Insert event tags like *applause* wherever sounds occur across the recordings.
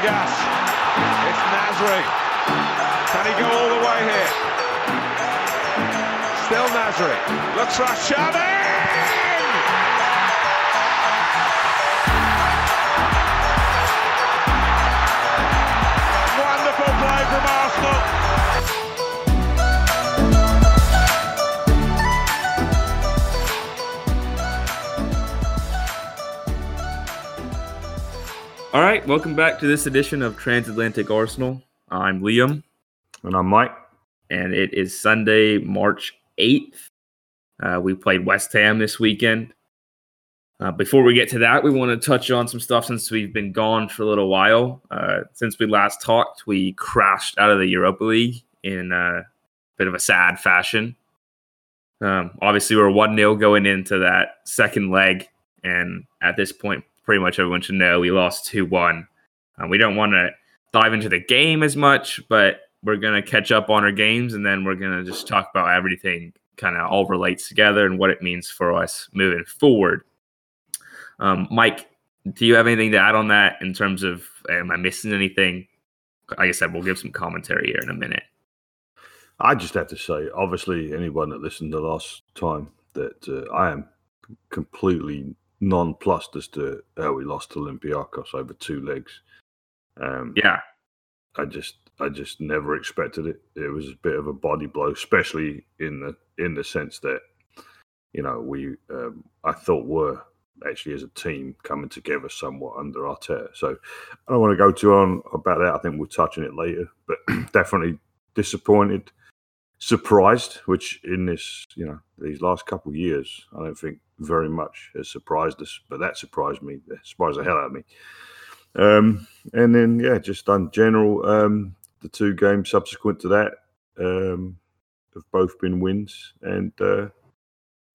Fabregas. It's Nasri. Can he go all the way here? Still Nasri. Looks for All right, welcome back to this edition of Transatlantic Arsenal. I'm Liam, And I'm Mike. and it is Sunday, March 8th. Uh, we played West Ham this weekend. Uh, before we get to that, we want to touch on some stuff since we've been gone for a little while. Uh, since we last talked, we crashed out of the Europa League in a bit of a sad fashion. Um, obviously, we are 1 0 going into that second leg. And at this point, pretty much everyone should know we lost 2 1. Uh, we don't want to dive into the game as much, but we're going to catch up on our games and then we're going to just talk about everything kind of all relates together and what it means for us moving forward. Um, Mike, do you have anything to add on that in terms of am I missing anything? Like I said, we'll give some commentary here in a minute. I just have to say, obviously, anyone that listened the last time, that uh, I am completely nonplussed as to how we lost to Olympiacos over two legs. Um, Yeah, I just, I just never expected it. It was a bit of a body blow, especially in the in the sense that, you know, we, um, I thought were actually as a team coming together somewhat under Arteta. So I don't want to go too on about that. I think we'll touch on it later, but *clears throat* definitely disappointed, surprised, which in this, you know, these last couple years, I don't think very much has surprised us, but that surprised me, that surprised the hell out of me. Um, and then, yeah, just on general, um, the two games subsequent to that um, have both been wins. And uh,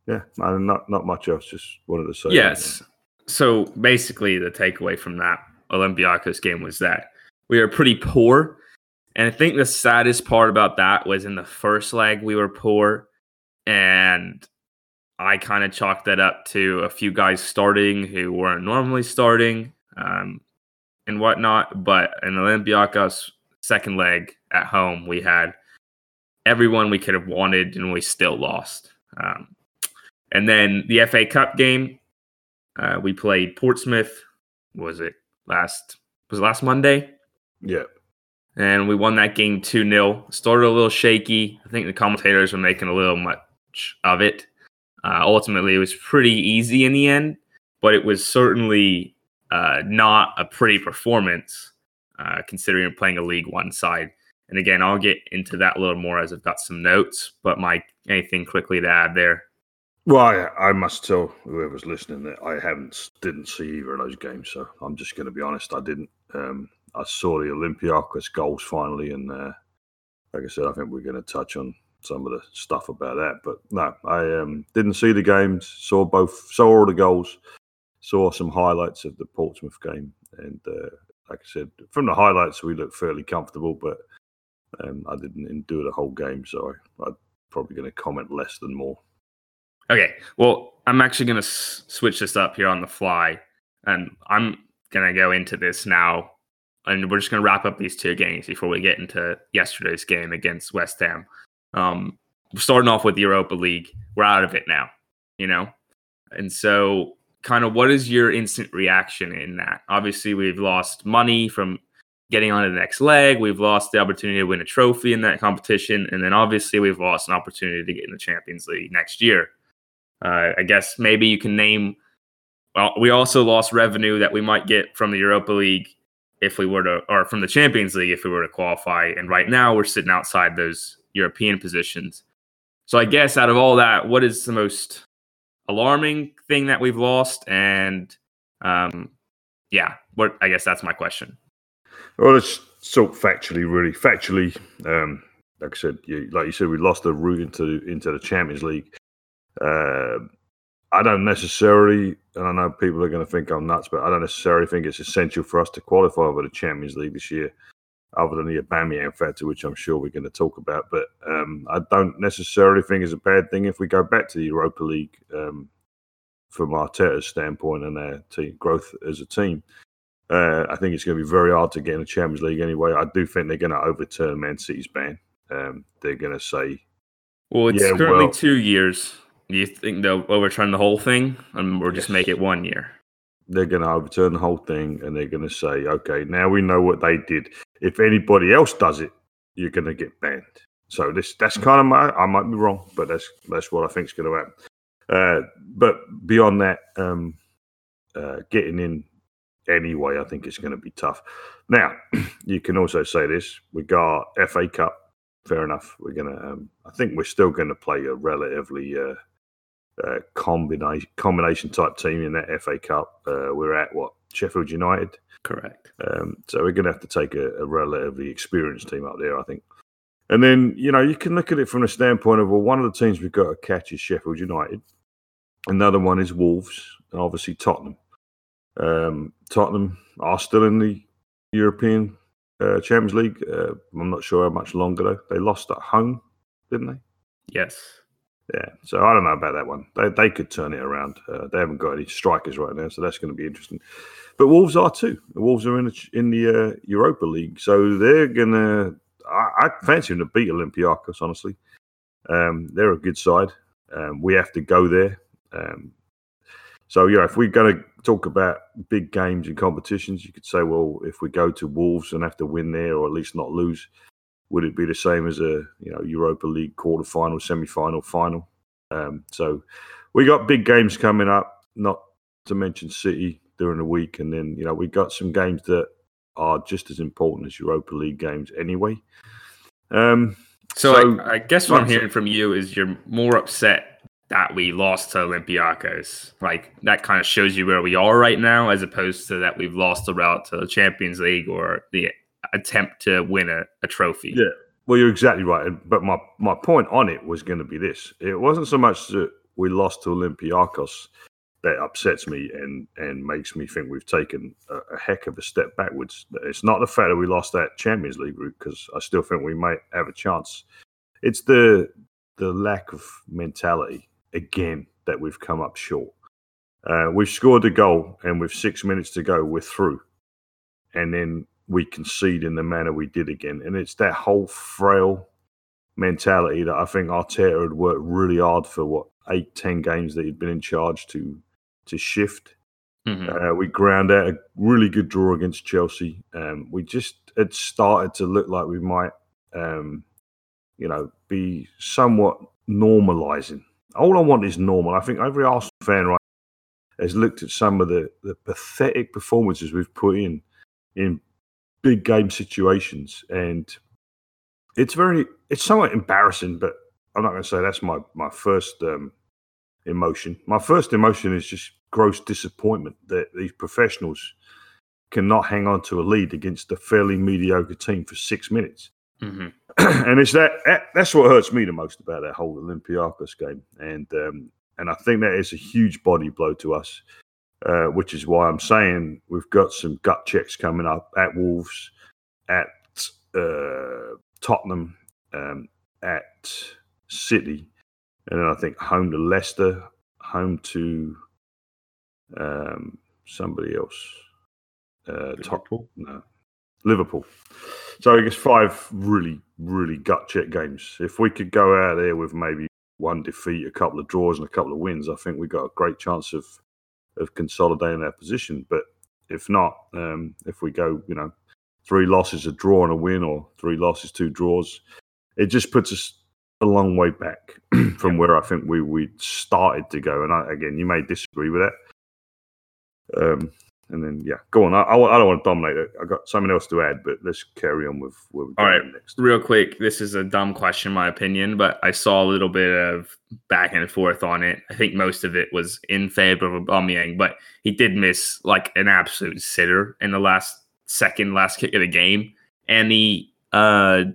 yeah, no, not not much else. Just wanted to say. that. Yes. So basically, the takeaway from that Olympiacos game was that we are pretty poor. And I think the saddest part about that was in the first leg, we were poor. And I kind of chalked that up to a few guys starting who weren't normally starting um, and whatnot. But in Olympiacos' second leg at home, we had everyone we could have wanted and we still lost. Um, and then the FA Cup game, uh, we played Portsmouth. Was it last? Was it last Monday? Yeah. And we won that game 2 0. Started a little shaky. I think the commentators were making a little much of it. Uh, ultimately, it was pretty easy in the end, but it was certainly uh, not a pretty performance uh, considering playing a League One side. And again, I'll get into that a little more as I've got some notes. But Mike, anything quickly to add there? Well, I, I must tell whoever's listening that I haven't didn't see either of those games, so I'm just going to be honest. I didn't. Um, I saw the Olympiacos goals finally, and uh, like I said, I think we're going to touch on some of the stuff about that. But no, I um, didn't see the games. Saw both. Saw all the goals. Saw some highlights of the Portsmouth game, and uh, like I said, from the highlights, we looked fairly comfortable, but um, I didn't endure the whole game, so I, I'm probably going to comment less than more. Okay. Well, I'm actually going to s- switch this up here on the fly. And I'm going to go into this now. And we're just going to wrap up these two games before we get into yesterday's game against West Ham. Um, starting off with the Europa League, we're out of it now, you know? And so, kind of, what is your instant reaction in that? Obviously, we've lost money from getting on to the next leg. We've lost the opportunity to win a trophy in that competition. And then, obviously, we've lost an opportunity to get in the Champions League next year. Uh, I guess maybe you can name. Well, we also lost revenue that we might get from the Europa League if we were to, or from the Champions League if we were to qualify. And right now we're sitting outside those European positions. So I guess out of all that, what is the most alarming thing that we've lost? And um, yeah, what I guess that's my question. Well, it's of factually, really factually. Um, like I said, you, like you said, we lost the route into into the Champions League. Uh, I don't necessarily, and I know people are going to think I'm nuts, but I don't necessarily think it's essential for us to qualify for the Champions League this year, other than the Aubameyang factor, which I'm sure we're going to talk about. But um, I don't necessarily think it's a bad thing if we go back to the Europa League um, from Arteta's standpoint and our team growth as a team. Uh, I think it's going to be very hard to get in the Champions League anyway. I do think they're going to overturn Man City's ban. Um, they're going to say, Well, it's Yeah, currently well- two years. You think they'll overturn the whole thing, and or just Yes. make it one year? they're going to overturn the whole thing and they're going to say, okay, now we know what they did. If anybody else does it, you're going to get banned. So this that's kind of my I might be wrong, but that's that's what I think is going to happen. Uh, but beyond that, um, uh, getting in anyway, I think it's going to be tough. Now, *clears throat* you can also say this: we got FA Cup. Fair enough. We're gonna. Um, I think we're still going to play a relatively uh, uh, combination combination type team in that FA Cup. Uh, we're at what Sheffield United, Correct. um, so we're going to have to take a, a relatively experienced team up there, I think. And then you know you can look at it from the standpoint of well, one of the teams we've got to catch is Sheffield United, another one is Wolves, and obviously Tottenham. Um, Tottenham are still in the European uh, Champions League. Uh, I'm not sure how much longer though. They lost at home, didn't they? Yes. Yeah, so I don't know about that one. They they could turn it around. Uh, they haven't got any strikers right now, so that's going to be interesting. But Wolves are too. The Wolves are in the, in the uh, Europa League, so they're gonna. I, I fancy them to beat Olympiacos. Honestly, um, they're a good side. Um, we have to go there. Um, so yeah, if we're going to talk about big games and competitions, you could say, well, if we go to Wolves and have to win there, or at least not lose, would it be the same as a you know Europa League quarter final, semi final, final? Um, so we got big games coming up. Not to mention City during the week, and then you know we got some games that are just as important as Europa League games anyway. Um, So, So- I, I guess what I'm hearing from you is you're more upset that we lost to Olympiacos. Like that kind of shows you where we are right now, as opposed to that we've lost the route to the Champions League or the attempt to win a, a trophy. Yeah. Well, you're exactly right. But my, my point on it was going to be this it wasn't so much that we lost to Olympiacos that upsets me and, and makes me think we've taken a, a heck of a step backwards. It's not the fact that we lost that Champions League group because I still think we might have a chance. It's the the lack of mentality again that we've come up short. Uh, we've scored a goal, and with six minutes to go, we're through. And then we concede in the manner we did again. And it's that whole frail mentality that I think Arteta had worked really hard for what eight, ten games that he'd been in charge to to shift. Mhm. Uh, we ground out a really good draw against Chelsea. Um, we just had started to look like we might, um, you know, be somewhat normalising. All I want is normal. I think every Arsenal fan right has looked at some of the, the pathetic performances we've put in in big game situations, and it's very it's somewhat embarrassing. But I'm not going to say that's my my first um, emotion. My first emotion is just gross disappointment that these professionals cannot hang on to a lead against a fairly mediocre team for six minutes. Mhm. *clears throat* and it's that, that that's what hurts me the most about that whole Olympiacos game, and um, and I think that is a huge body blow to us, uh, which is why I'm saying we've got some gut checks coming up at Wolves, at uh, Tottenham, um, at City, and then I think home to Leicester, home to um, somebody else. Uh, Liverpool. no, Liverpool. So I guess five really, really gut check games. If we could go out there with maybe one defeat, a couple of draws, and a couple of wins, I think we got a great chance of of consolidating our position. But if not, um, if we go, you know, three losses, a draw, and a win, or three losses, two draws, it just puts us a long way back *clears throat* from where I think we we started to go. And I, again, you may disagree with that. Um, and then yeah, go on. I, I, don't want to dominate it. I got something else to add, but let's carry on with where we're All right. next. Real quick, this is a dumb question, in my opinion, but I saw a little bit of back and forth on it. I think most of it was in favor of Aubameyang, but he did miss like an absolute sitter in the last second, last kick of the game. Any uh,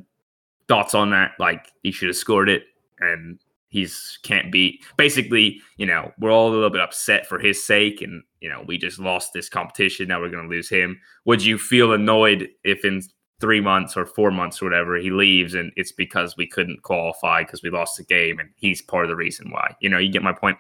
thoughts on that? Like he should have scored it, and he's can't beat. Basically, you know, we're all a little bit upset for his sake, and you know, we just lost this competition. Now we're going to lose him. Would you feel annoyed if in three months or four months or whatever he leaves and it's because we couldn't qualify because we lost the game and he's part of the reason why? You know, you get my point.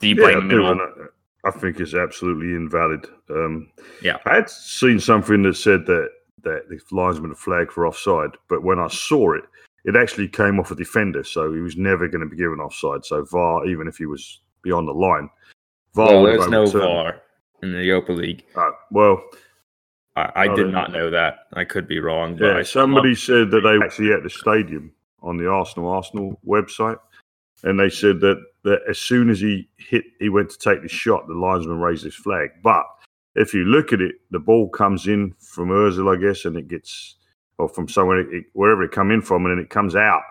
Do you blame I him at all? I- think it's absolutely invalid. Um, Yeah. I had seen something that said that that the linesman flagged for offside, but when I saw it, it actually came off a defender, so he was never going to be given offside. So VAR, even if he was beyond the line, VAR. Well, there's no VAR in the Europa League. Oh, well, I, I Oh, did not know that. I could be wrong. Yeah. I Somebody said that they were actually at the stadium on the Arsenal Arsenal website, and they said that that as soon as he hit, he went to take the shot, the linesman raised his flag. But if you look at it, the ball comes in from Özil, I guess, and it gets or from somewhere it, wherever it come in from, and then it comes out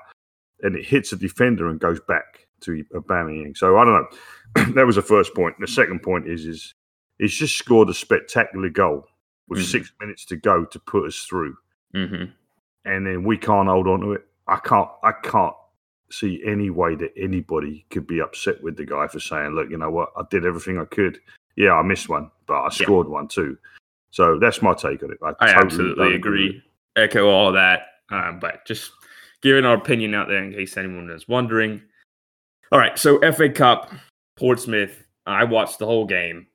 and it hits a defender and goes back to a Aubameyang. So I don't know. *clears throat* that was the first point. The second point is is he's just scored a spectacular goal with Mhm. six minutes to go to put us through, hmm and then we can't hold on to it. I can't. I can't see any way that anybody could be upset with the guy for saying, "Look, you know what? I did everything I could. Yeah, I missed one, but I Yeah. scored one too." So that's my take on it. I totally absolutely agree. Echo all that. Um, but just giving our opinion out there in case anyone is wondering. All right. So FA Cup, Portsmouth. I watched the whole game.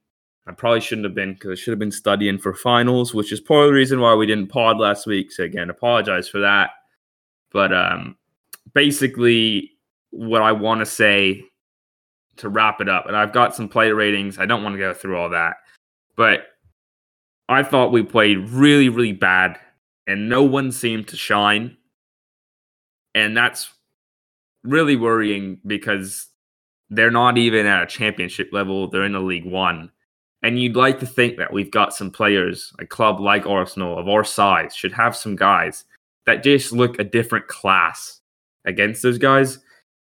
I probably shouldn't have been because I should have been studying for finals, which is part of the reason why we didn't pod last week. So again, apologize for that. But um, basically, what I want to say to wrap it up, and I've got some player ratings. I don't want to go through all that, but I thought we played really, really bad, and no one seemed to shine. And that's really worrying because they're not even at a championship level, they're in a League One. And you'd like to think that we've got some players, a club like Arsenal of our size, should have some guys that just look a different class against those guys.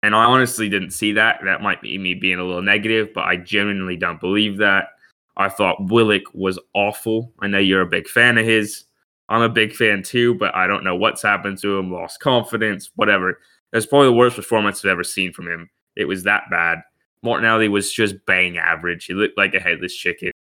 And I honestly didn't see that. That might be me being a little negative, but I genuinely don't believe that. I thought Willock was awful. I know you're a big fan of his. I'm a big fan too, but I don't know what's happened to him. Lost confidence, whatever. That's probably the worst performance I've ever seen from him. It was that bad. Martinelli was just bang average. He looked like a headless chicken.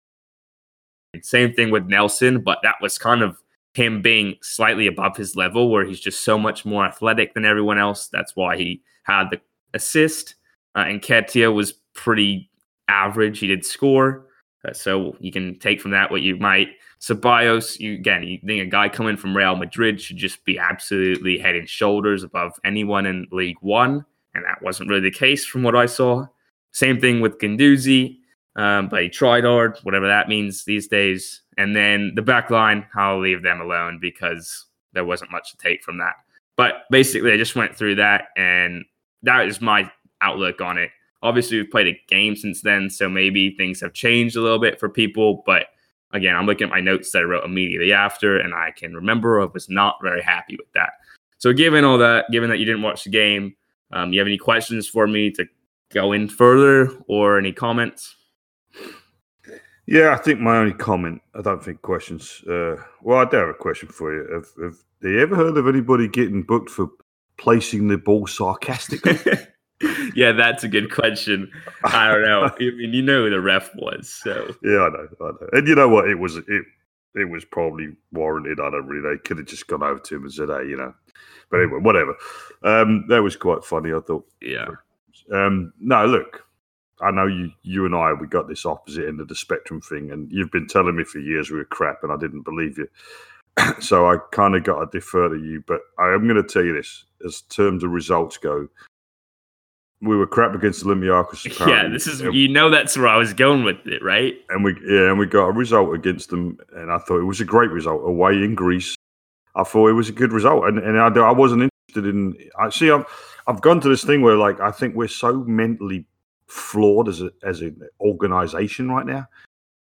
Same thing with Nelson, but that was kind of him being slightly above his level, where he's just so much more athletic than everyone else. That's why he had the assist. Uh, and Nketiah was pretty average. He did score. Uh, so you can take from that what you might. Ceballos, you again, you think a guy coming from Real Madrid should just be absolutely head and shoulders above anyone in League One, and that wasn't really the case from what I saw. Same thing with Guendouzi, um, but he tried hard, whatever that means these days. And then the back line, I'll leave them alone because there wasn't much to take from that. But basically, I just went through that, and that is my outlook on it. Obviously, we've played a game since then, so maybe things have changed a little bit for people. But again, I'm looking at my notes that I wrote immediately after, and I can remember I was not very happy with that. So, given all that, given that you didn't watch the game, um, you have any questions for me to go in further or any comments? Yeah, I think my only comment, I don't think questions. Uh, well, I do have a question for you. Have, have they ever heard of anybody getting booked for placing the ball sarcastically? *laughs* yeah, that's a good question. I don't know. *laughs* I mean, you know who the ref was, so yeah, I know, I know. And you know what? It was it it was probably warranted. I don't really. They could have just gone over to him and said, "Hey, you know." But anyway, whatever. Um, that was quite funny. I thought. yeah. Um, no, look, I know you, you and I, we got this opposite end of the spectrum thing, and you've been telling me for years we were crap, and I didn't believe you. *clears throat* so I kind of got to defer to you, but I am going to tell you this: as terms of results go, we were crap against Olympiacos. *laughs* Yeah, this is you know that's where I was going with it, right? and we yeah, and we got a result against them, and I thought it was a great result away in Greece. I thought it was a good result, and and I, I wasn't interested in. I see. I've I've gone to this thing where like I think we're so mentally flawed as a as an organization right now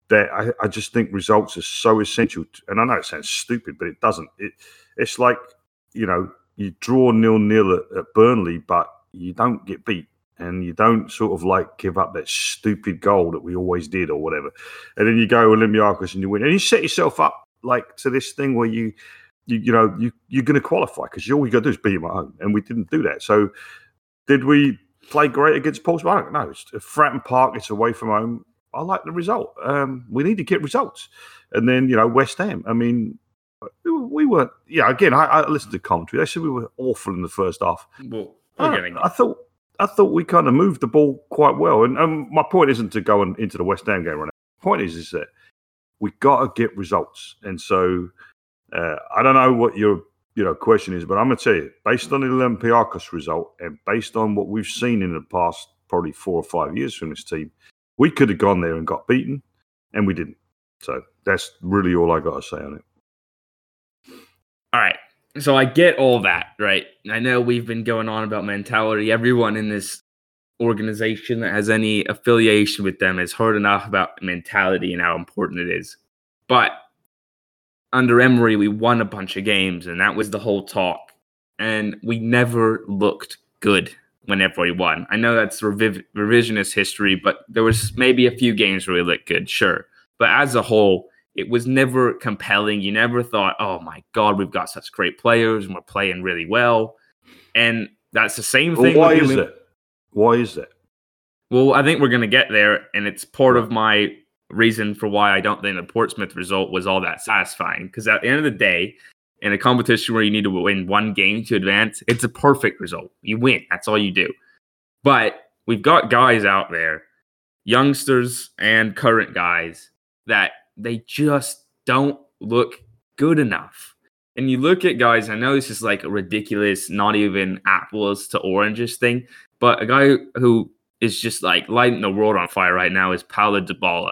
that I, I just think results are so essential. To, and I know it sounds stupid, but it doesn't. It it's like you know you draw nil nil at, at Burnley, but you don't get beat. And you don't sort of like give up that stupid goal that we always did or whatever. And then you go Olympiacos and you win. And you set yourself up like to this thing where you you, you know you you're going to qualify because all you got to do is beat them at home, and we didn't do that. So, did we play great against Portsmouth? I don't know. It's Fratton Park. It's away from home. I like the result. Um, we need to get results, and then you know West Ham. I mean, we, we weren't. Yeah, again, I, I listened to commentary. They said we were awful in the first half. Well, I, I thought I thought we kind of moved the ball quite well. And um, my point isn't to go on, into the West Ham game right now. The point is, is that we got to get results. And so uh, I don't know what your you know question is, but I'm going to tell you, based on the Olympiacos result and based on what we've seen in the past probably four or five years from this team, we could have gone there and got beaten, and we didn't. So that's really all I got to say on it. All right. So I get all that, right? I know we've been going on about mentality. Everyone in this organization that has any affiliation with them has heard enough about mentality and how important it is. But under Emery, we won a bunch of games, and that was the whole talk. And we never looked good whenever we won. I know that's reviv- revisionist history, but there was maybe a few games where we looked good, sure. But as a whole, it was never compelling. You never thought, oh my God, we've got such great players and we're playing really well. And that's the same thing. Well, why is it? Why is it? Well, I think we're going to get there. And it's part of my reason for why I don't think the Portsmouth result was all that satisfying. Because at the end of the day, in a competition where you need to win one game to advance, it's a perfect result. You win. That's all you do. But we've got guys out there, youngsters and current guys, that they just don't look good enough. And you look at guys, I know this is like a ridiculous, not even apples to oranges thing, but a guy who is just like lighting the world on fire right now is Paulo Dybala.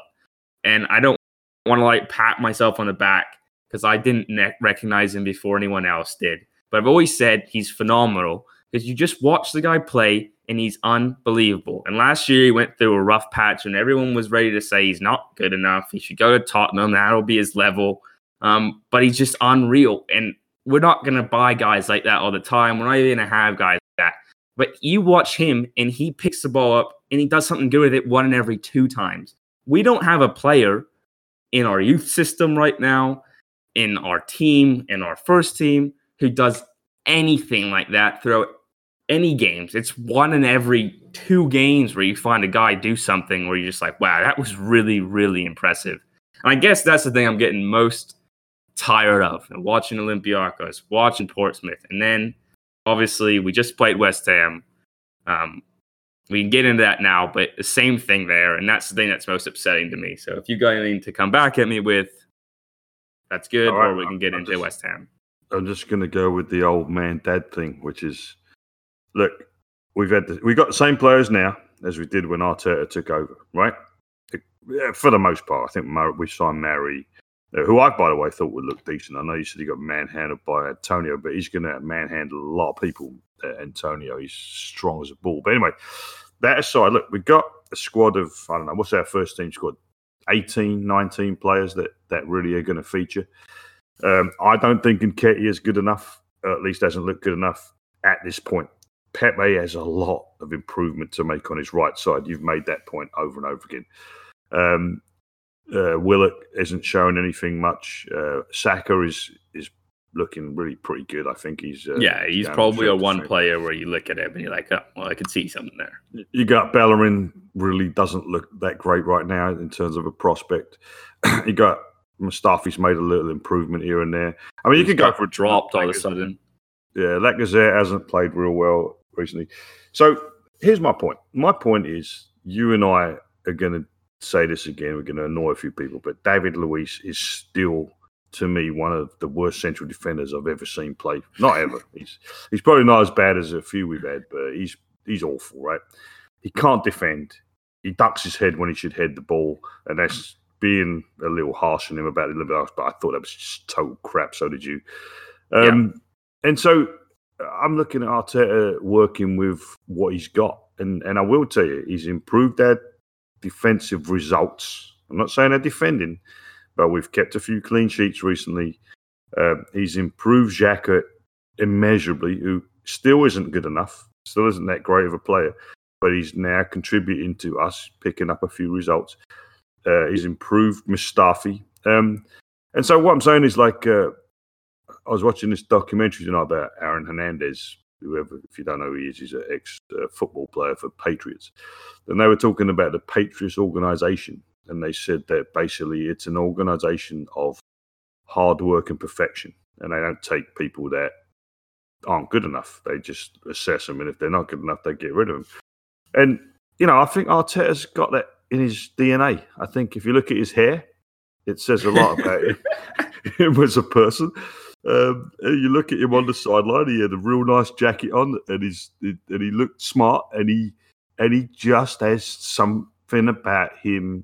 And I don't want to like pat myself on the back because I didn't ne- recognize him before anyone else did. But I've always said he's phenomenal because you just watch the guy play and he's unbelievable. And last year he went through a rough patch and everyone was ready to say he's not good enough. He should go to Tottenham. That'll be his level. Um, but he's just unreal. And we're not going to buy guys like that all the time. We're not even going to have guys like that. But you watch him and he picks the ball up and he does something good with it one in every two times. We don't have a player in our youth system right now, in our team, in our first team, who does anything like that throughout any games. It's one in every two games where you find a guy do something where you're just like, wow, that was really, really impressive. And I guess that's the thing I'm getting most tired of watching Olympiacos, watching Portsmouth. And then obviously we just played West Ham. Um, we can get into that now, but the same thing there. And that's the thing that's most upsetting to me. So if you got anything to come back at me with, that's good, right, or we can get I'm into just, West Ham. I'm just going to go with the old man dad thing, which is look, we've had the, we got the same players now as we did when Arteta took over, right? For the most part, I think we signed Mari, uh, who I, by the way, thought would look decent. I know you said he got manhandled by Antonio, but he's going to manhandle a lot of people. Uh, Antonio, he's strong as a bull. But anyway, that aside, look, we've got a squad of I don't know what's our first team squad, 18, 19 players that that really are going to feature. Um, I don't think Nketiah is good enough. at least doesn't look good enough at this point. Pepe has a lot of improvement to make on his right side. You've made that point over and over again. Um, uh, Willock isn't showing anything much. Uh, Saka is is looking really pretty good. I think he's uh, yeah, he's probably a one player where you look at him and you're like, oh, well, I could see something there. You got Bellerin really doesn't look that great right now in terms of a prospect. *clears throat* you got Mustafi's made a little improvement here and there. I mean, he's you could go for a drop all of a sudden. Yeah, Lacazette hasn't played real well recently. So here's my point. My point is, you and I are going to say this again. We're going to annoy a few people, but David Luiz is still, to me, one of the worst central defenders I've ever seen play. Not ever. *laughs* he's he's probably not as bad as a few we've had, but he's he's awful, right? He can't defend. He ducks his head when he should head the ball, and that's being a little harsh on him about the. But I thought that was just total crap. So did you. Um, yeah. And so I'm looking at Arteta working with what he's got, and and I will tell you, he's improved their defensive results. I'm not saying they're defending, but we've kept a few clean sheets recently. Uh, he's improved Xhaka immeasurably, who still isn't good enough, still isn't that great of a player, but he's now contributing to us picking up a few results. Uh, he's improved Mustafi. Um, and so what I'm saying is like uh, I was watching this documentary tonight about Aaron Hernandez, whoever, if you don't know who he is, he's an ex uh, football player for Patriots. And they were talking about the Patriots organization. And they said that basically it's an organization of hard work and perfection. And they don't take people that aren't good enough. They just assess them, and if they're not good enough, they get rid of them. And you know, I think Arteta's got that in his DNA. I think if you look at his hair, it says a lot about him, *laughs* *laughs* him as a person. Um, you look at him on the sideline; he had a real nice jacket on, and he's and he looked smart, and he and he just has something about him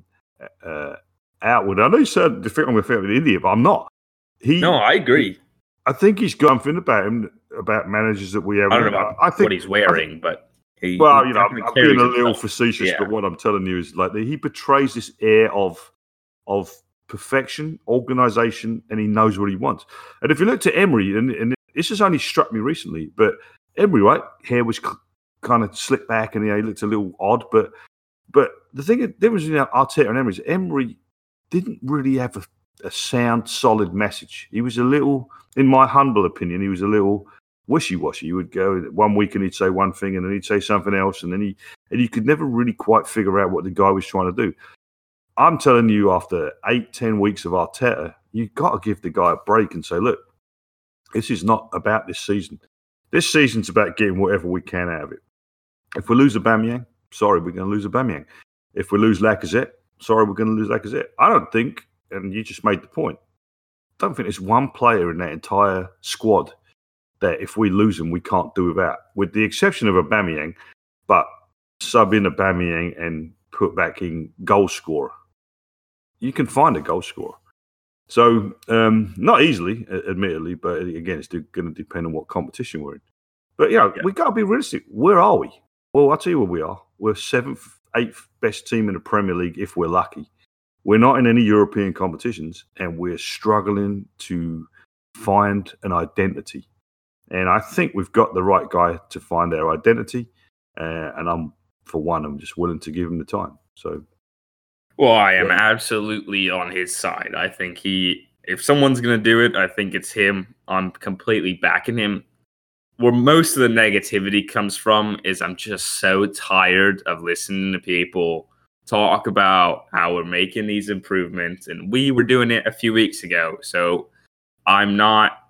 uh, outward. I know you said the thing I'm going to with India, but I'm not. He, no, I agree. I think he's got something about him about managers that we have. I don't know about I think, what he's wearing, think, but he, well, he you know, I'm, I'm being a little facetious, yeah. but what I'm telling you is like he betrays this air of of perfection, organization, and he knows what he wants. And if you look at Emery, and, and this has only struck me recently, but Emery, right, hair was kind of slicked back, and you know, he looked a little odd, but but the thing there was you know Arteta and Emery is Emery didn't really have a, a sound, solid message. He was a little, in my humble opinion, he was a little wishy-washy. You would go one week and he'd say one thing, and then he'd say something else, and then he and you could never really quite figure out what the guy was trying to do. I'm telling you, after eight, ten weeks of Arteta, you've got to give the guy a break and say, look, this is not about this season. This season's about getting whatever we can out of it. If we lose Aubameyang, sorry, we're going to lose Aubameyang. If we lose Lacazette, sorry, we're going to lose Lacazette. I don't think, and you just made the point, I don't think there's one player in that entire squad that if we lose him, we can't do without, with the exception of Aubameyang, But sub in Aubameyang and put back in goal scorer, you can find a goal scorer. So um, not easily, admittedly, but again, it's going to depend on what competition we're in. But you know, yeah. we got to be realistic. Where are we? Well, I'll tell you where we are. We're seventh, eighth best team in the Premier League if we're lucky. We're not in any European competitions, and we're struggling to find an identity. And I think we've got the right guy to find our identity. Uh, and I'm, for one, I'm just willing to give him the time. So, well, I am absolutely on his side. I think he, if someone's going to do it, I think it's him. I'm completely backing him. Where most of the negativity comes from is I'm just so tired of listening to people talk about how we're making these improvements and we were doing it a few weeks ago. So I'm not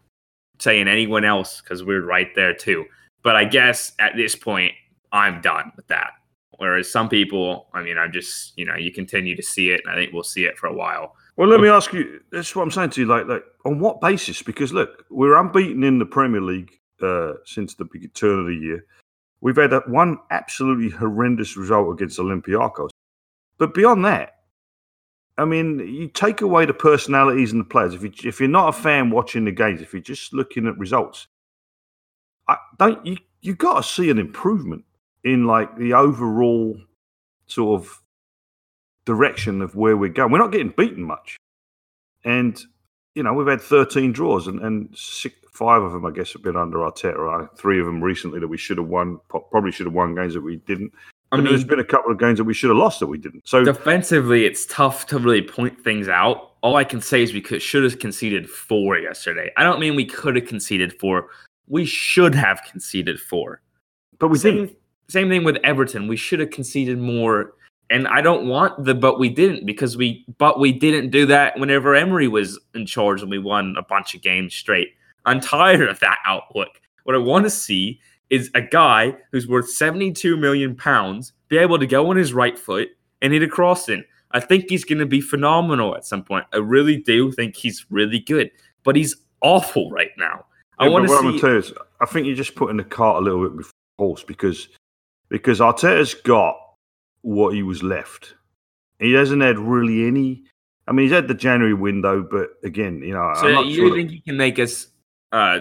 saying anyone else because we're right there too. But I guess at this point, I'm done with that. Whereas some people, I mean, I just, you know, you continue to see it, and I think we'll see it for a while. Well, let me ask you. That's what I'm saying to you. Like, like on what basis? Because look, we're unbeaten in the Premier League uh, since the turn of the year. We've had that one absolutely horrendous result against Olympiacos, but beyond that, I mean, you take away the personalities and the players. If you if you're not a fan watching the games, if you're just looking at results, I don't you you got to see an improvement in like the overall sort of direction of where we're going. We're not getting beaten much, and you know we've had 13 draws, and and six, five of them I guess have been under Arteta. Three of them recently that we should have won, probably should have won games that we didn't. I mean, there's been a couple of games that we should have lost that we didn't. So defensively, it's tough to really point things out. All I can say is we could should have conceded four yesterday. I don't mean we could have conceded four. We should have conceded four. But we same, didn't. Same thing with Everton. We should have conceded more. And I don't want the but we didn't because we but we didn't do that whenever Emery was in charge and we won a bunch of games straight. I'm tired of that outlook. What I want to see is a guy who's worth 72 million pounds be able to go on his right foot and hit a crossing. I think he's going to be phenomenal at some point. I really do think he's really good, but he's awful right now. I want to see. I'm tell you is, I think you're just putting the cart a little bit before the horse because because Arteta's got what he was left. He hasn't had really any. I mean, he's had the January window, but again, you know, I so you sure think that, he can make us uh,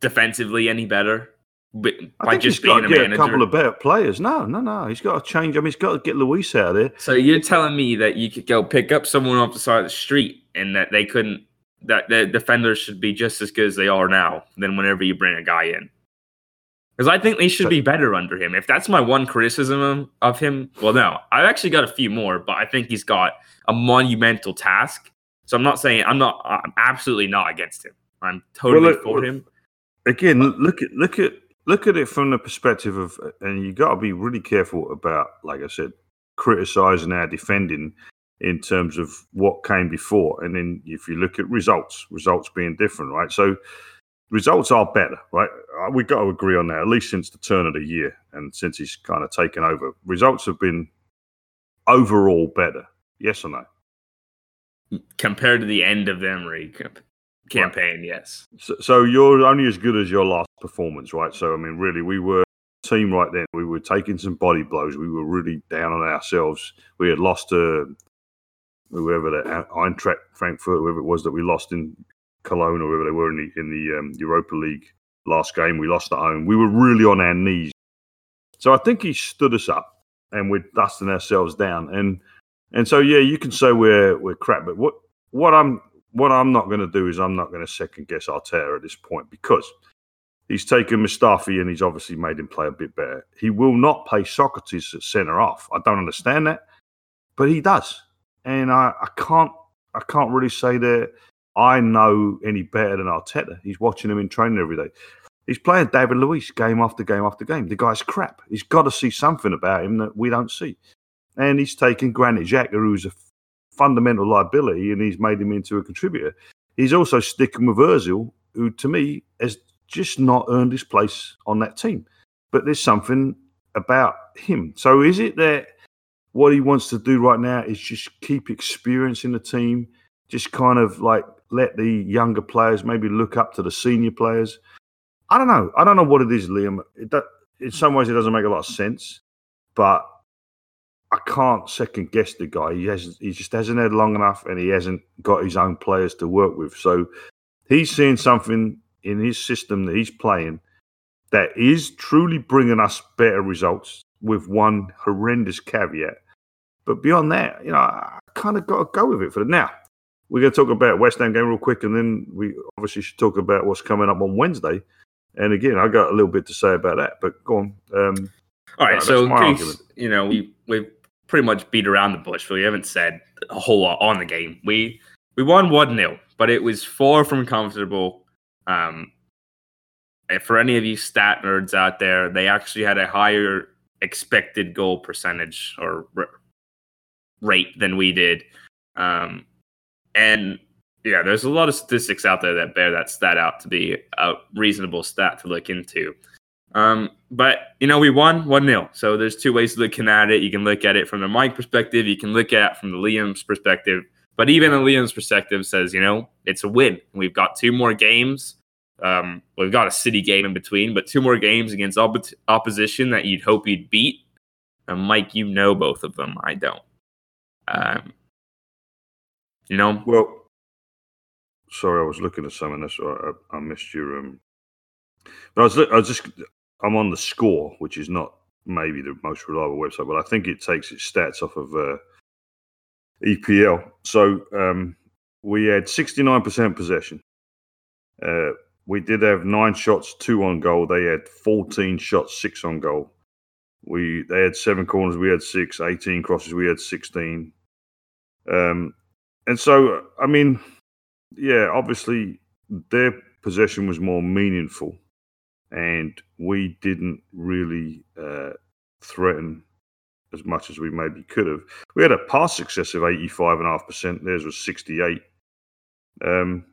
defensively any better? But by just being a, a, couple of better players. No, no, no. He's got to change. I mean, he's got to get Luiz out of there. So you're telling me that you could go pick up someone off the side of the street and that they couldn't that the defenders should be just as good as they are now than whenever you bring a guy in. Because I think they should be better under him. If that's my one criticism of him, well, no, I've actually got a few more, but I think he's got a monumental task. So I'm not saying I'm not. I'm absolutely not against him. I'm totally well, look, for him. Again, look at look at look at it from the perspective of, and you got to be really careful about, like I said, criticizing our defending in terms of what came before. And then if you look at results, results being different, right? So results are better, right? Uh, We've got to agree on that, at least since the turn of the year and since he's kind of taken over. Results have been overall better. Yes or no? Compared to the end of the Emery camp- campaign, yes. So, so you're only as good as your last performance, right? So, I mean, really, we were team right then. We were taking some body blows. We were really down on ourselves. We had lost to whoever that Eintracht Frankfurt, whoever it was that we lost in Cologne or wherever they were in the in the um, Europa League last game. We lost at home. We were really on our knees. So I think he stood us up, and we're dusting ourselves down. And and so yeah, you can say we're we're crap, but what what I'm what I'm not going to do is I'm not going to second guess Arteta at this point because he's taken Mustafi and he's obviously made him play a bit better. He will not play Sokratis at centre off. I don't understand that, but he does, and I, I can't I can't really say that I know any better than Arteta. He's watching him in training every day. He's playing David Luiz game after game after game. The guy's crap. He's got to see something about him that we don't see. And he's taken Granit Xhaka, who's a fundamental liability, and he's made him into a contributor. He's also sticking with Ozil, who to me has just not earned his place on that team. But there's something about him. So is it that what he wants to do right now is just keep experiencing the team, just kind of like let the younger players maybe look up to the senior players? I don't know. I don't know what it is, Liam. It, do- in some ways, it doesn't make a lot of sense, but I can't second guess the guy. He has he just hasn't had long enough, and he hasn't got his own players to work with. So he's seeing something in his system that he's playing that is truly bringing us better results. With one horrendous caveat, but beyond that, you know, I kind of got to go with it for now. We're going to talk about West Ham game real quick, and then we obviously should talk about what's coming up on Wednesday. And again, I got a little bit to say about that, but go on. Um, All right, Uh, so in case, you know we we pretty much beat around the bush, but we haven't said a whole lot on the game. We we won one 0 but it was far from comfortable. Um, for any of you stat nerds out there, they actually had a higher expected goal percentage or r- rate than we did. Um, and yeah, there's a lot of statistics out there that bear that stat out to be a reasonable stat to look into. Um, but you know, we won one 0 So there's two ways of looking at it. You can look at it from the Mike perspective. You can look at it from the Liam's perspective. But even the Liam's perspective says, you know, it's a win. We've got two more games. Um, we've got a city game in between, but two more games against oppo- opposition that you'd hope you'd beat. And Mike, you know both of them. I don't. Um, you know, Well, sorry, I was looking at something. That's I, I missed your. Um, no, I was, I was just I'm on the score, which is not maybe the most reliable website, but I think it takes its stats off of uh, EPL. So um, we had 69% possession. Uh, we did have nine shots, two on goal. They had 14 shots, six on goal. We they had seven corners, we had six, 18 crosses, we had 16. Um, and so, I mean, yeah, obviously their possession was more meaningful, and we didn't really uh, threaten as much as we maybe could have. We had a pass success of eighty-five and a half percent. Theirs was sixty-eight. Um,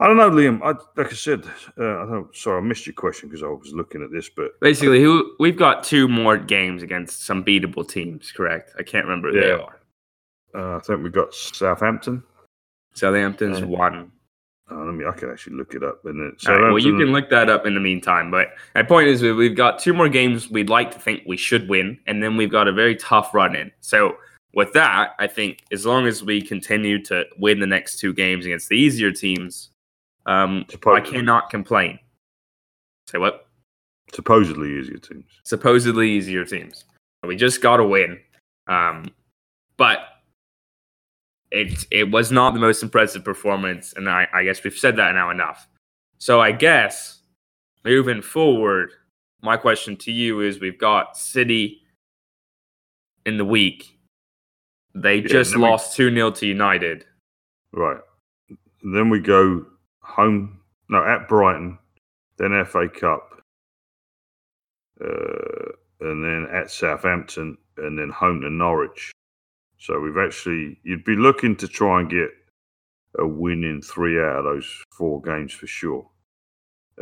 I don't know, Liam. I, like I said, uh, I don't. Sorry, I missed your question because I was looking at this, but basically, who we've got two more games against some beatable teams. Correct? I can't remember who they are. Uh, I think we've got Southampton. Southampton's one. Uh, let me. I can actually look it up. And All right, well, you can look that up in the meantime. But my point is, we- we've got two more games we'd like to think we should win, and then we've got a very tough run in. So, with that, I think as long as we continue to win the next two games against the easier teams, um, I cannot complain. Say what? supposedly easier teams. Supposedly easier teams. We just got to win. Um, but it it was not the most impressive performance, and I, I guess we've said that now enough. So I guess moving forward, my question to you is: We've got City in the week. They Yeah, just lost two 0 to United. Right. Then we go home, no, at Brighton, then FA Cup, uh, and then at Southampton, and then home to Norwich. So we've actually, you'd be looking to try and get a win in three out of those four games for sure.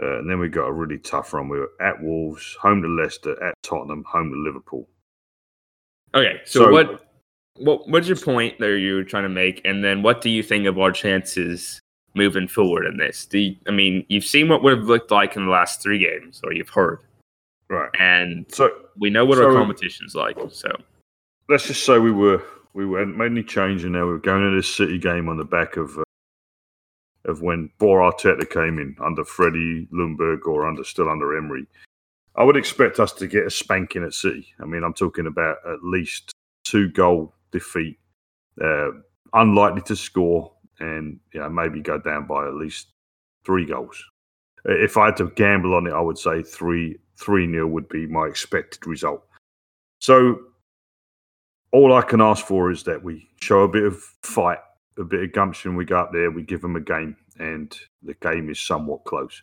Uh, and then we got a really tough run. We were at Wolves, home to Leicester, at Tottenham, home to Liverpool. Okay, so, so what what what's your point there you were trying to make, and then what do you think of our chances moving forward in this? Do you, I mean you've seen what we've looked like in the last three games, or you've heard, right? And so we know what so, our competition's like. So let's just say we were we hadn't made any change, and now we are going into this City game on the back of uh, of when Bor Arteta came in under Freddie Ljungberg or under still under Emery. I would expect us to get a spanking at City. I mean, I'm talking about at least two goal defeat, uh, unlikely to score, and you know, maybe go down by at least three goals. If I had to gamble on it, I would say three three nil would be my expected result. So all I can ask for is that we show a bit of fight, a bit of gumption. We go up there, we give them a game, and the game is somewhat close.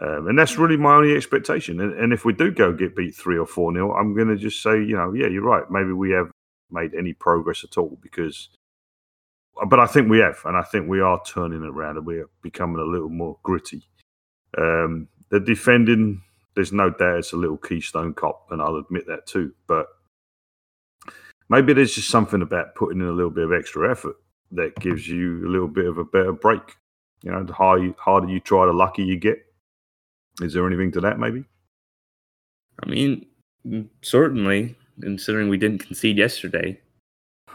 Um, and that's really my only expectation. And, and, if we do go get beat three or four nil, I'm going to just say, you know, yeah, you're right. Maybe we have made any progress at all because, but I think we have, and I think we are turning around and we're becoming a little more gritty. Um, the defending, there's no doubt it's a little keystone cop, and I'll admit that too. But maybe there's just something about putting in a little bit of extra effort that gives you a little bit of a better break. You know, the harder you, harder you try, the luckier you get. Is there anything to that? Maybe. I mean, mm, certainly, considering we didn't concede yesterday.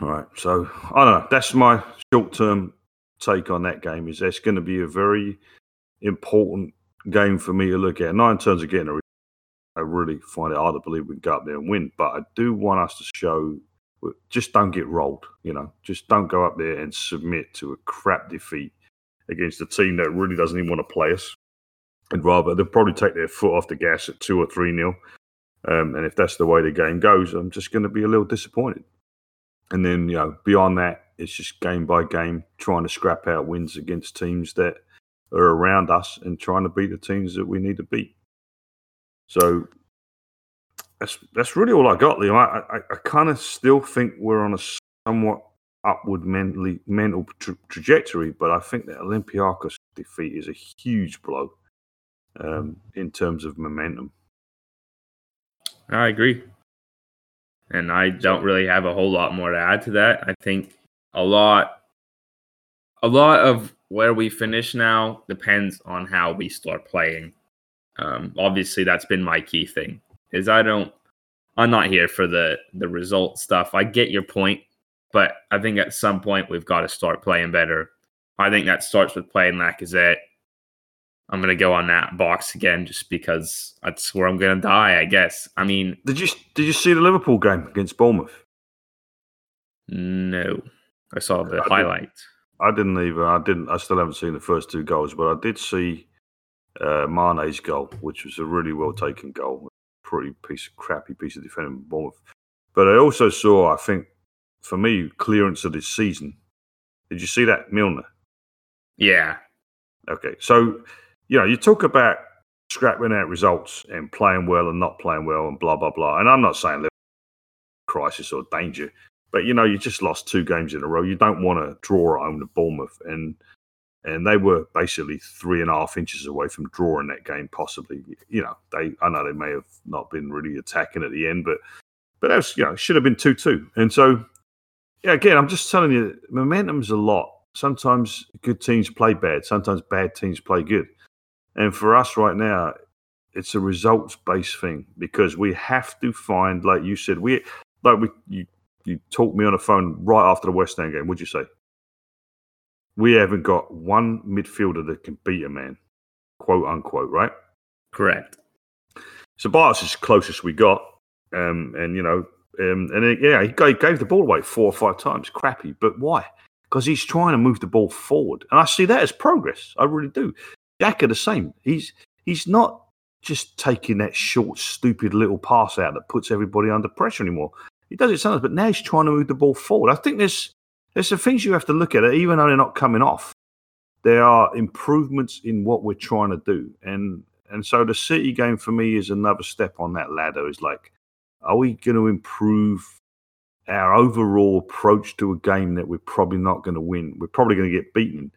All right, so I don't know. That's my short-term take on that game. Is that's going to be a very important game for me to look at. Not in terms of getting a I really find it hard to believe we can go up there and win. But I do want us to show just don't get rolled. You know, just don't go up there and submit to a crap defeat against a team that really doesn't even want to play us. And rather, they'll probably take their foot off the gas at two or three nil. Um, and if that's the way the game goes, I'm just going to be a little disappointed. And then, you know, beyond that, it's just game by game, trying to scrap out wins against teams that are around us and trying to beat the teams that we need to beat. So that's that's really all I got, Liam. I I, I kind of still think we're on a somewhat upward mentally mental tra- trajectory, but I think that Olympiacos defeat is a huge blow um, in terms of momentum. I agree, and I don't really have a whole lot more to add to that. I think a lot, a lot of where we finish now depends on how we start playing. Um, obviously, that's been my key thing is I don't I'm not here for the the result stuff. I get your point, but I think at some point we've got to start playing better. I think that starts with playing Lacazette. I'm gonna go on that box again just because that's where I'm gonna die. I guess. I mean, did you did you see the Liverpool game against Bournemouth? No, I saw the I highlights. Didn't, I didn't even. I didn't. I still haven't seen the first two goals, but I did see uh, Mane's goal, which was a really well taken goal pretty piece of crappy piece of defending Bournemouth. But I also saw, I think, for me, clearance of this season. Did you see that Milner? Yeah. Okay, so you know you talk about scrapping out results and playing well and not playing well and blah blah blah. And I'm not saying crisis or danger, but you know you just lost two games in a row. You don't want to draw at home to Bournemouth, and and they were basically three and a half inches away from drawing that game. Possibly, you know, they I know they may have not been really attacking at the end, but but that was you know should have been two two. And so, yeah, again, I'm just telling you, momentum's a lot. Sometimes good teams play bad. Sometimes bad teams play good. And for us right now, it's a results based thing because we have to find, like you said, we like we you you talked me on the phone right after the West Ham game. What'd you say? We haven't got one midfielder that can beat a man, quote unquote, right? Correct. So Bart's is closest we got, um, and you know, um, and it, yeah, he gave, gave the ball away four or five times. Crappy, but why? Because he's trying to move the ball forward, and I see that as progress. I really do. Xhaka the same. He's he's not just taking that short, stupid little pass out that puts everybody under pressure anymore. He does it sometimes, but now he's trying to move the ball forward. I think there's there's some things you have to look at even though they're not coming off. There are improvements in what we're trying to do, and and so the City game for me is another step on that ladder. Is like, are we going to improve our overall approach to a game that we're probably not going to win? We're probably going to get beaten,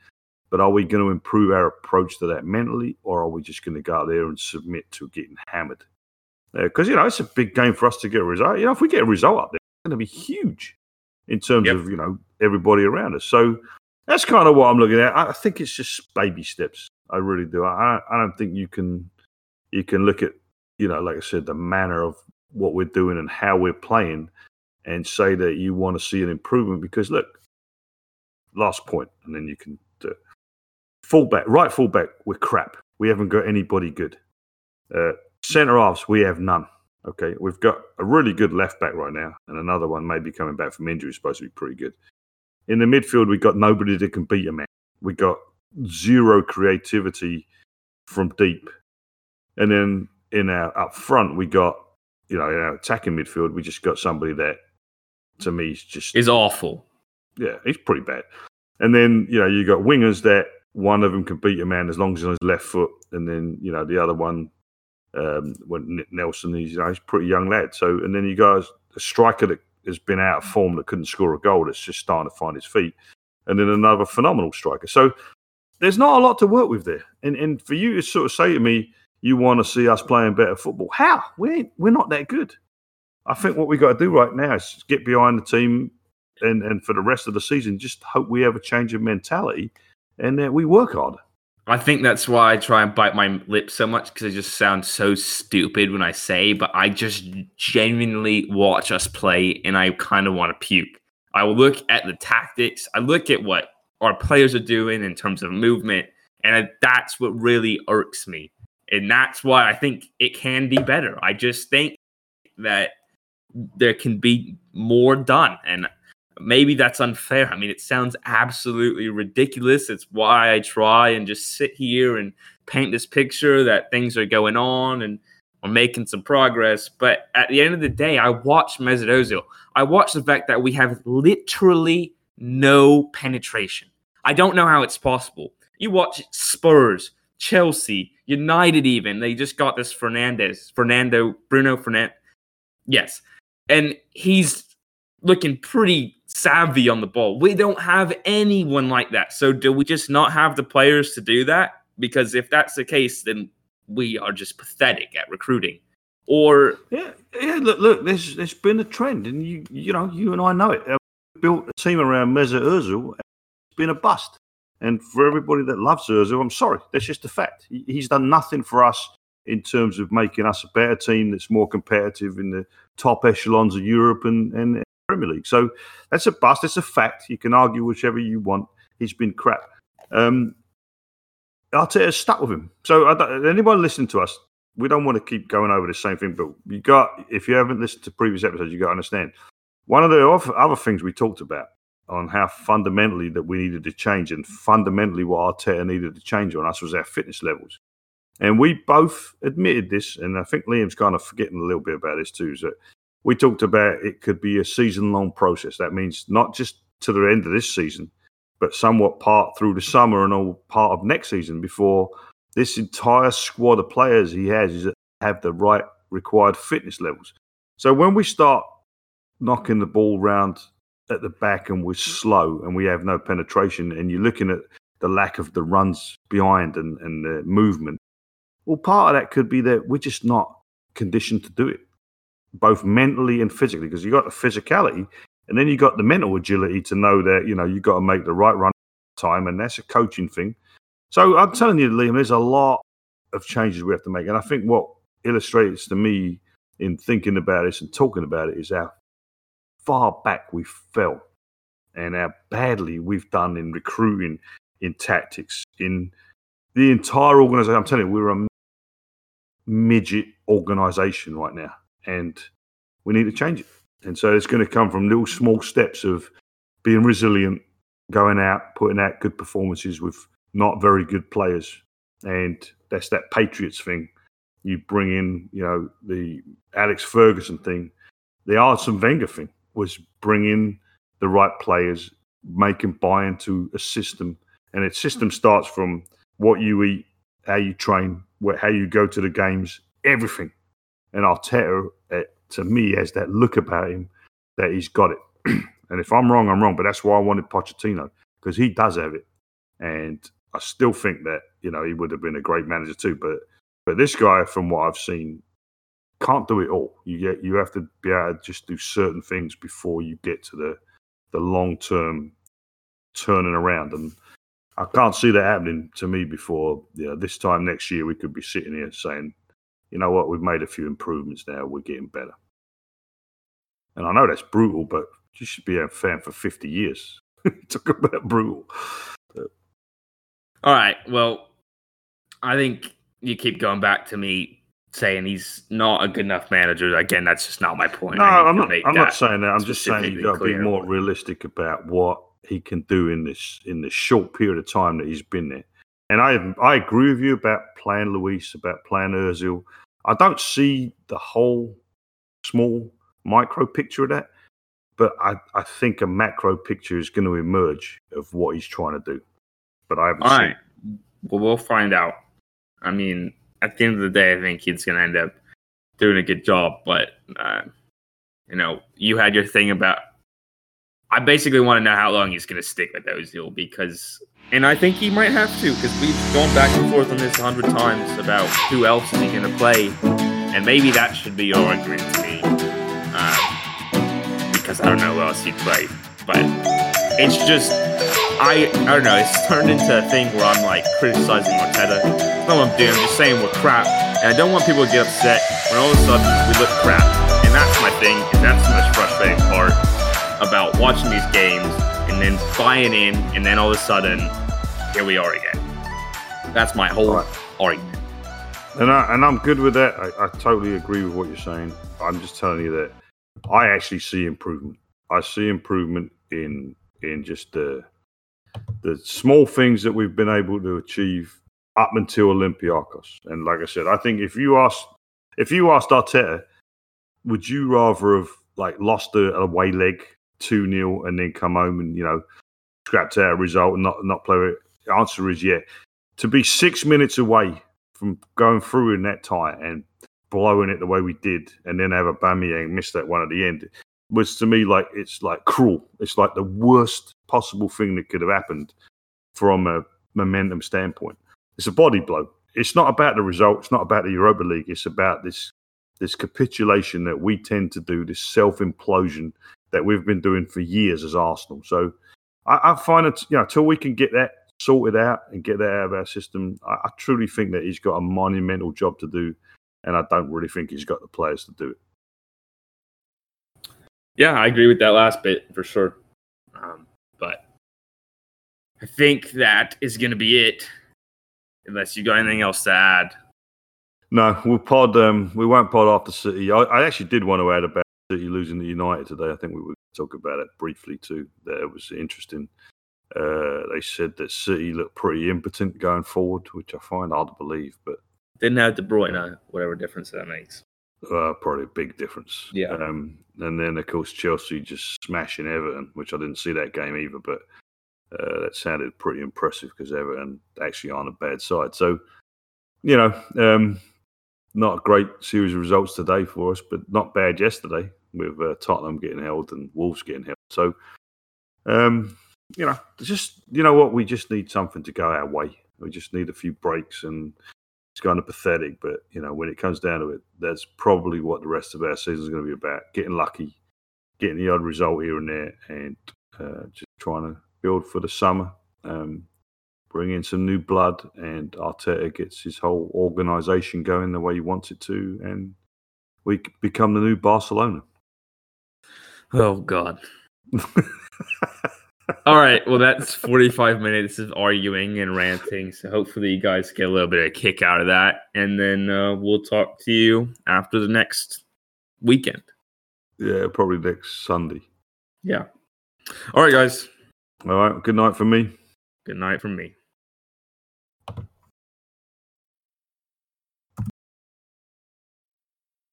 But are we going to improve our approach to that mentally, or are we just going to go out there and submit to getting hammered? Because, uh, you know, it's a big game for us to get a result. You know, if we get a result up there, it's going to be huge in terms yep. of, you know, everybody around us. So that's kind of what I'm looking at. I think it's just baby steps. I really do. I, I don't think you can you can look at, you know, like I said, the manner of what we're doing and how we're playing and say that you want to see an improvement because look, last point, and then you can do it. fullback, right fullback, we're crap. We haven't got anybody good. Uh, Centre halves, we have none. Okay, we've got a really good left back right now, and another one maybe coming back from injury, is supposed to be pretty good. In the midfield, we got nobody that can beat a man. We got zero creativity from deep, and then in our up front, we got you know in our attacking midfield, we just got somebody that to me is just is awful. Yeah, he's pretty bad. And then you know you got wingers that one of them can beat a man as long as he's on his left foot, and then you know the other one um, when Nelson, he's, you know, he's a pretty young lad. So, and then you guys, a striker that has been out of form that couldn't score a goal that's just starting to find his feet, and then another phenomenal striker. So, there's not a lot to work with there. And and for you to sort of say to me, you want to see us playing better football, how? We we're not that good. I think what we got to do right now is get behind the team, and and for the rest of the season, just hope we have a change of mentality, and that we work harder. I think that's why I try and bite my lip so much because I just sound so stupid when I say, but I just genuinely watch us play and I kind of want to puke. I look at the tactics, I look at what our players are doing in terms of movement, and that's what really irks me. And that's why I think it can be better. I just think that there can be more done. And maybe that's unfair. I mean, it sounds absolutely ridiculous. It's why I try and just sit here and paint this picture that things are going on and we're making some progress. But at the end of the day, I watch Mesut Ozil. I watch the fact that we have literally no penetration. I don't know how it's possible. You watch Spurs, Chelsea, United, even they just got this Fernandes, Fernando, Bruno Fernandes. Yes, and he's looking pretty savvy on the ball. We don't have anyone like that. So do we just not have the players to do that? Because if that's the case, then we are just pathetic at recruiting. Or yeah, yeah. Look, look. There's there's been a trend, and you you know you and I know it. Uh, we built a team around Mesut Ozil. It's been a bust. And for everybody that loves Ozil, I'm sorry. That's just a fact. He's done nothing for us in terms of making us a better team that's more competitive in the top echelons of Europe and, and Premier League. So that's a bust. It's a fact. You can argue whichever you want. He's been crap. Um, Arteta's stuck with him. So anyone listening to us, we don't want to keep going over the same thing. But you got, if you haven't listened to previous episodes, you got to understand. One of the other things we talked about on how fundamentally that we needed to change, and fundamentally what Arteta needed to change on us was our fitness levels. And we both admitted this, and I think Liam's kind of forgetting a little bit about this too. Is that we talked about it could be a season long process. That means not just to the end of this season, but somewhat part through the summer and all part of next season before this entire squad of players he has have the right required fitness levels. So when we start knocking the ball round at the back and we're slow and we have no penetration and you're looking at the lack of the runs behind and, and the movement, well, part of that could be that we're just not conditioned to do it both mentally and physically, because you got the physicality and then you got the mental agility to know that you know you got to make the right run time, and that's a coaching thing. So I'm telling you, Liam, there's a lot of changes we have to make, and I think what illustrates to me in thinking about this and talking about it is how far back we fell and how badly we've done in recruiting, in tactics, in the entire organization. I'm telling you, we're a midget organization right now and we need to change it. And so it's going to come from little small steps of being resilient, going out, putting out good performances with not very good players. And that's that Patriots thing. You bring in, you know, the Alex Ferguson thing. The Arsene Wenger thing was bringing the right players, making buy into a system. And its system starts from what you eat, how you train, how you go to the games, everything and Arteta, uh, to me, has that look about him that he's got it. *clears throat* and if I'm wrong, I'm wrong. But that's why I wanted Pochettino because he does have it. And I still think that you know he would have been a great manager too. But but this guy, from what I've seen, can't do it all. You get you have to be able to just do certain things before you get to the the long term turning around. And I can't see that happening to me before you know, this time next year. We could be sitting here saying, you know what, we've made a few improvements now. We're getting better. And I know that's brutal, but you should be a fan for 50 years. *laughs* Talk about brutal. All right. Well, I think you keep going back to me saying he's not a good enough manager. Again, that's just not my point. No, I'm not. I'm not saying that. I'm just saying you've got to be more realistic about what he can do in this in the short period of time that he's been there. And I I agree with you about playing Luiz, about playing Özil. I don't see the whole small micro picture of that, but I, I think a macro picture is going to emerge of what he's trying to do. But I haven't All seen. right. Well, we'll find out. I mean, at the end of the day, I think he's going to end up doing a good job. But, uh, you know, you had your thing about. I basically want to know how long he's going to stick with Ozil because, and I think he might have to because we've gone back and forth on this a hundred times about who else is he going to play, and maybe that should be your argument to me um, because I don't know who else he'd play, but it's just I I don't know. It's turned into a thing where I'm like criticizing Arteta. What I'm doing. I'm just saying we're crap, and I don't want people to get upset when all of a sudden we look crap. And that's my thing. And that's the most frustrating part about watching these games and then buying in, and then all of a sudden here we are again. That's my whole Right. argument. And I and I'm good with that. I, I totally agree with what you're saying. I'm just telling you that I actually see improvement. I see improvement in in just the the small things that we've been able to achieve up until Olympiacos. And like I said, I think if you asked if you asked Arteta, would you rather have like lost a away leg two 0 and then come home and you know scrapped out a result and not not play it? The answer is yeah. To be six minutes away from going through in that tie and blowing it the way we did, and then have Aubameyang miss that one at the end was to me like it's like cruel. It's like the worst possible thing that could have happened from a momentum standpoint. It's a body blow. It's not about the result. It's not about the Europa League. It's about this this capitulation that we tend to do, this self implosion that we've been doing for years as Arsenal. So I, I find it, you know, until we can get that sorted out and get that out of our system, I, I truly think that he's got a monumental job to do, and I don't really think he's got the players to do it. Yeah, I agree with that last bit for sure. Um, but I think that is going to be it. Unless you got anything else to add. No, we'll pod. Um, we won't pod after City. I, I actually did want to add about City losing to United today. I think we would talk about it briefly too. That was interesting. Uh, they said that City looked pretty impotent going forward, which I find hard to believe, but Didn't have De Bruyne, whatever difference that makes. uh, probably a big difference. Yeah. Um, and then of course Chelsea just smashing Everton, which I didn't see that game either, but uh, that sounded pretty impressive because Everton actually aren't a bad side. So, you know, um, not a great series of results today for us, but not bad yesterday with uh, Tottenham getting held and Wolves getting held. So, um, you know, just you know what, we just need something to go our way. We just need a few breaks, and it's kind of pathetic. But you know, when it comes down to it, that's probably what the rest of our season is going to be about: getting lucky, getting the odd result here and there, and uh, just trying to build for the summer. Um, bring in some new blood, and Arteta gets his whole organisation going the way he wants it to, and we become the new Barcelona. Oh God. All right. Well, that's 45 minutes of arguing and ranting. So hopefully you guys get a little bit of a kick out of that. And then uh, we'll talk to you after the next weekend. yeah, probably next Sunday. Yeah. All right, guys. All right. Good night for me. Good night from me.